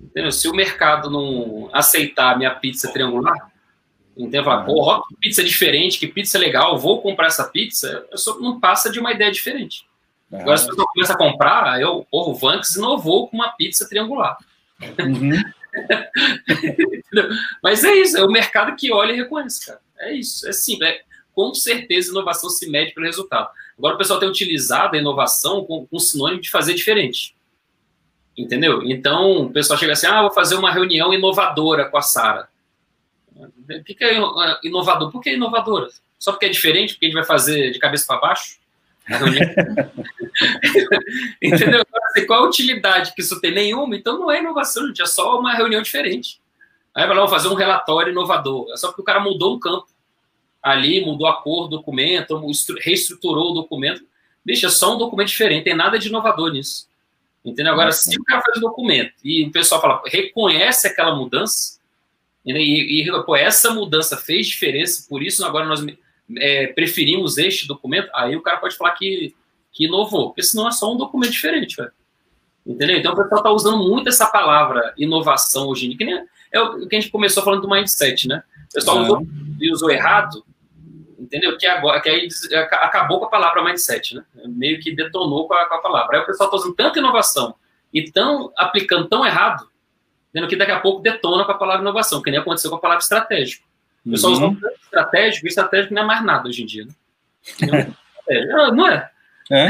Entendeu? Se o mercado não aceitar a minha pizza triangular, entendeu? Falar, porra, que pizza diferente, que pizza legal, vou comprar essa pizza, eu só não passa de uma ideia diferente. É. Agora, se a pessoa começa a comprar, eu, porra, o Vanks inovou com uma pizza triangular. Uhum. Mas é isso, é o mercado que olha e reconhece, cara. É isso, é simples. É, com certeza, inovação se mede pelo resultado. Agora, o pessoal tem utilizado a inovação com, com sinônimo de fazer diferente. Entendeu? Então, o pessoal chega assim: ah, vou fazer uma reunião inovadora com a Sara. O que, é inovador? Por que é inovadora? Só porque é diferente, porque a gente vai fazer de cabeça para baixo? Entendeu? Assim, qual a utilidade que isso tem? Nenhuma, então não é inovação, gente, é só uma reunião diferente. Aí vai lá, fazer um relatório inovador. É só porque o cara mudou um campo. Ali, mudou a cor do documento, reestruturou o documento. Bicho, é só um documento diferente, tem nada de inovador nisso. Entendeu? Agora, se o cara faz o documento e o pessoal fala, reconhece aquela mudança, e, e pô, essa mudança fez diferença, por isso agora nós é, preferimos este documento, aí o cara pode falar que, que inovou, porque senão é só um documento diferente, velho. Entendeu? Então o pessoal está usando muito essa palavra inovação hoje em dia, que nem é o que a gente começou falando do mindset, né? O pessoal usou, usou errado, entendeu? Que agora que aí acabou com a palavra mindset, né? Meio que detonou com a, com a palavra. Aí o pessoal está usando tanta inovação e tão aplicando tão errado, vendo que daqui a pouco detona com a palavra inovação, que nem aconteceu com a palavra estratégico. O pessoal uhum. usa estratégico, e estratégico não é mais nada hoje em dia, né? Não é? é?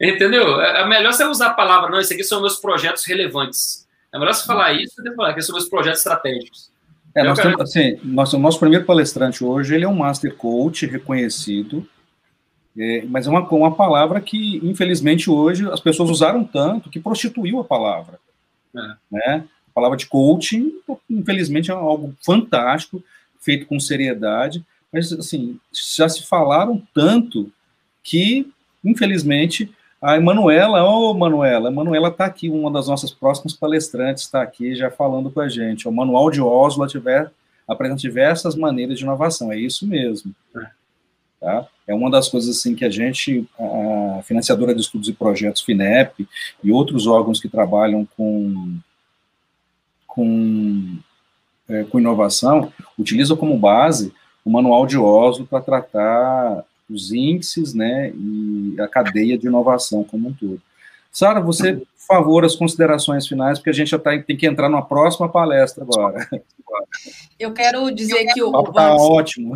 Entendeu? É, é melhor você usar a palavra, não, isso aqui são meus projetos relevantes. É melhor você falar isso do que falar que são meus projetos estratégicos. É, nós temos, assim, nosso, nosso primeiro palestrante hoje, ele é um Master Coach reconhecido, é, mas é uma, uma palavra que, infelizmente, hoje as pessoas usaram tanto que prostituiu a palavra. É. Né? A palavra de coaching, infelizmente, é algo fantástico, feito com seriedade, mas, assim, já se falaram tanto que, infelizmente, a Emanuela, ô oh, Manuela, a Manuela está aqui, uma das nossas próximas palestrantes está aqui já falando com a gente. O Manual de Oslo tiver, apresenta diversas maneiras de inovação, é isso mesmo. Tá? É uma das coisas assim que a gente, a financiadora de estudos e projetos FINEP e outros órgãos que trabalham com, com é, com inovação, utiliza como base o Manual de Oslo para tratar os índices né, e a cadeia de inovação como um todo. Sara, você, por favor, as considerações finais, porque a gente já tá, tem que entrar numa próxima palestra agora. Eu quero dizer que o. O tá ótimo.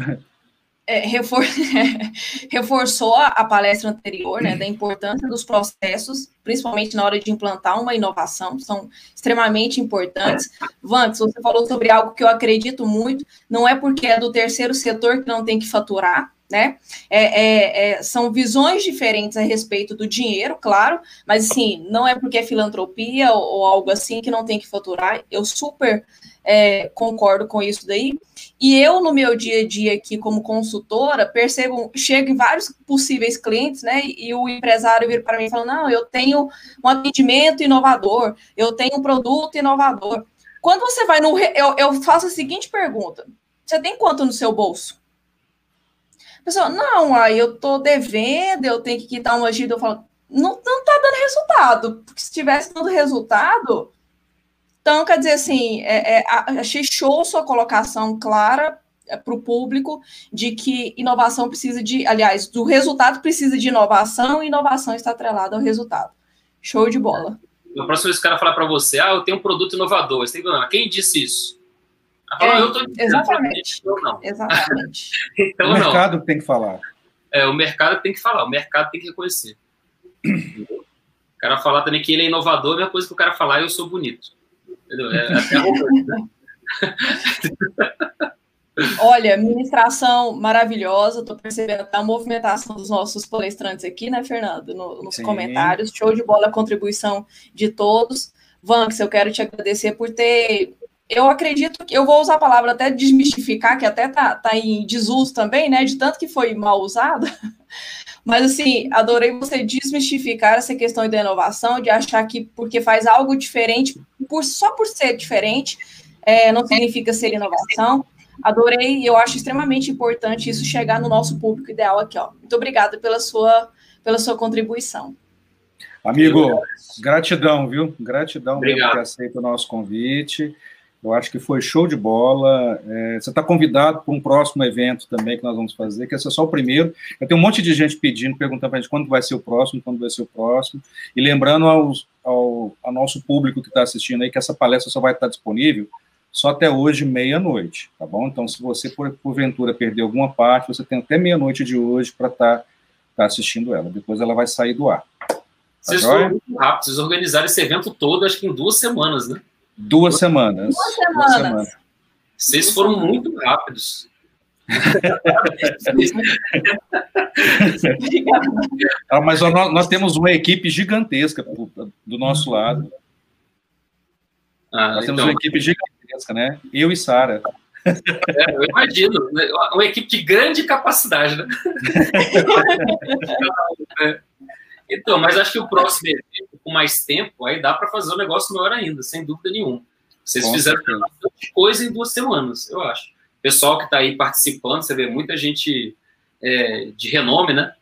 É, refor... reforçou a palestra anterior, né, da importância dos processos, principalmente na hora de implantar uma inovação, são extremamente importantes. Vanks, você falou sobre algo que eu acredito muito, não é porque é do terceiro setor que não tem que faturar, né? É, é, é, são visões diferentes a respeito do dinheiro, claro, mas assim, não é porque é filantropia ou, ou algo assim que não tem que faturar. Eu super é, concordo com isso daí. E eu, no meu dia a dia aqui como consultora, percebo, chego em vários possíveis clientes, né? E o empresário vira para mim e fala: não, eu tenho um atendimento inovador, eu tenho um produto inovador. Quando você vai no. Eu, eu faço a seguinte pergunta: você tem quanto no seu bolso? Pessoa, não, aí eu tô devendo, eu tenho que quitar uma agenda. Eu falo, não, não tá dando resultado. Porque se tivesse dando resultado, então, quer dizer assim, é, é, achei show sua colocação clara é, para o público de que inovação precisa de, aliás, do resultado precisa de inovação e inovação está atrelada ao resultado. Show de bola. Na próxima vez o cara falar para você, ah, eu tenho um produto inovador, você tem que falar, quem disse isso? Fala, é, eu tô exatamente. Então, não. Exatamente. então, o mercado não. tem que falar. É, o mercado tem que falar, o mercado tem que reconhecer. o cara falar também que ele é inovador, é a mesma coisa que o cara falar, eu sou bonito. É até arrogante, né? Olha, ministração maravilhosa, estou percebendo até a movimentação dos nossos palestrantes aqui, né, Fernando, no, nos Sim. comentários. Show de bola a contribuição de todos. Vanks, eu quero te agradecer por ter. Eu acredito que eu vou usar a palavra até desmistificar, que até tá, tá em desuso também, né? De tanto que foi mal usada. Mas, assim, adorei você desmistificar essa questão da inovação, de achar que porque faz algo diferente, por, só por ser diferente, é, não significa ser inovação. Adorei e eu acho extremamente importante isso chegar no nosso público ideal aqui, ó. Muito obrigada pela sua, pela sua contribuição. Amigo, gratidão, viu? Gratidão Obrigado. por ter aceito o nosso convite. Eu acho que foi show de bola. É, você está convidado para um próximo evento também que nós vamos fazer, que esse é só o primeiro. Eu tenho um monte de gente pedindo, perguntando para a gente quando vai ser o próximo, quando vai ser o próximo. E lembrando aos, ao, ao nosso público que está assistindo aí que essa palestra só vai estar disponível só até hoje, meia-noite, tá bom? Então, se você, por, porventura, perder alguma parte, você tem até meia-noite de hoje para estar tá, tá assistindo ela. Depois ela vai sair do ar. Tá vocês foram muito rápidos, vocês organizaram esse evento todo, acho que em duas semanas, né? Duas semanas. Duas semanas. Duas semanas. Vocês foram muito rápidos. ah, mas nós, nós, temos uma equipe gigantesca do nosso lado. Ah, nós então... temos uma equipe gigantesca, né? Eu e Sara. É, eu imagino, né? uma equipe de grande capacidade, né? Então, mas acho que o próximo evento, com mais tempo, aí dá para fazer um negócio maior ainda, sem dúvida nenhuma. Vocês com fizeram certeza. bastante coisa em duas semanas, eu acho. O pessoal que está aí participando, você vê muita gente é, de renome, né?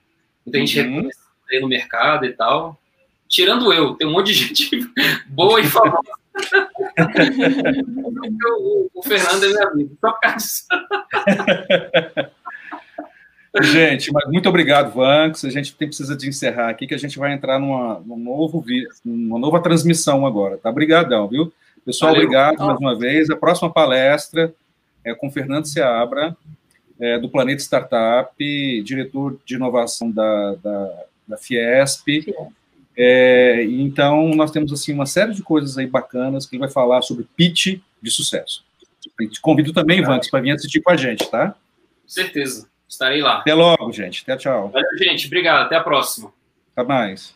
Muita gente uhum. aí no mercado e tal. Tirando eu, tem um monte de gente boa e famosa. o, o, Fernando é meu amigo, só por causa disso. Gente, mas muito obrigado, Vanks. A gente tem, precisa de encerrar aqui, que a gente vai entrar numa, num novo, numa nova transmissão agora, tá? Obrigadão, viu? Pessoal, Valeu. obrigado mais uma vez. A próxima palestra é com Fernando Seabra, é, do Planeta Startup, diretor de inovação da, da, da Fiesp. É, então, nós temos assim uma série de coisas aí bacanas que ele vai falar sobre pitch de sucesso. te convido também, Vanks, para vir assistir com a gente, tá? Com certeza. Estarei lá. Até logo, gente. Até tchau. Valeu, gente. Obrigado. Até a próxima. Até mais.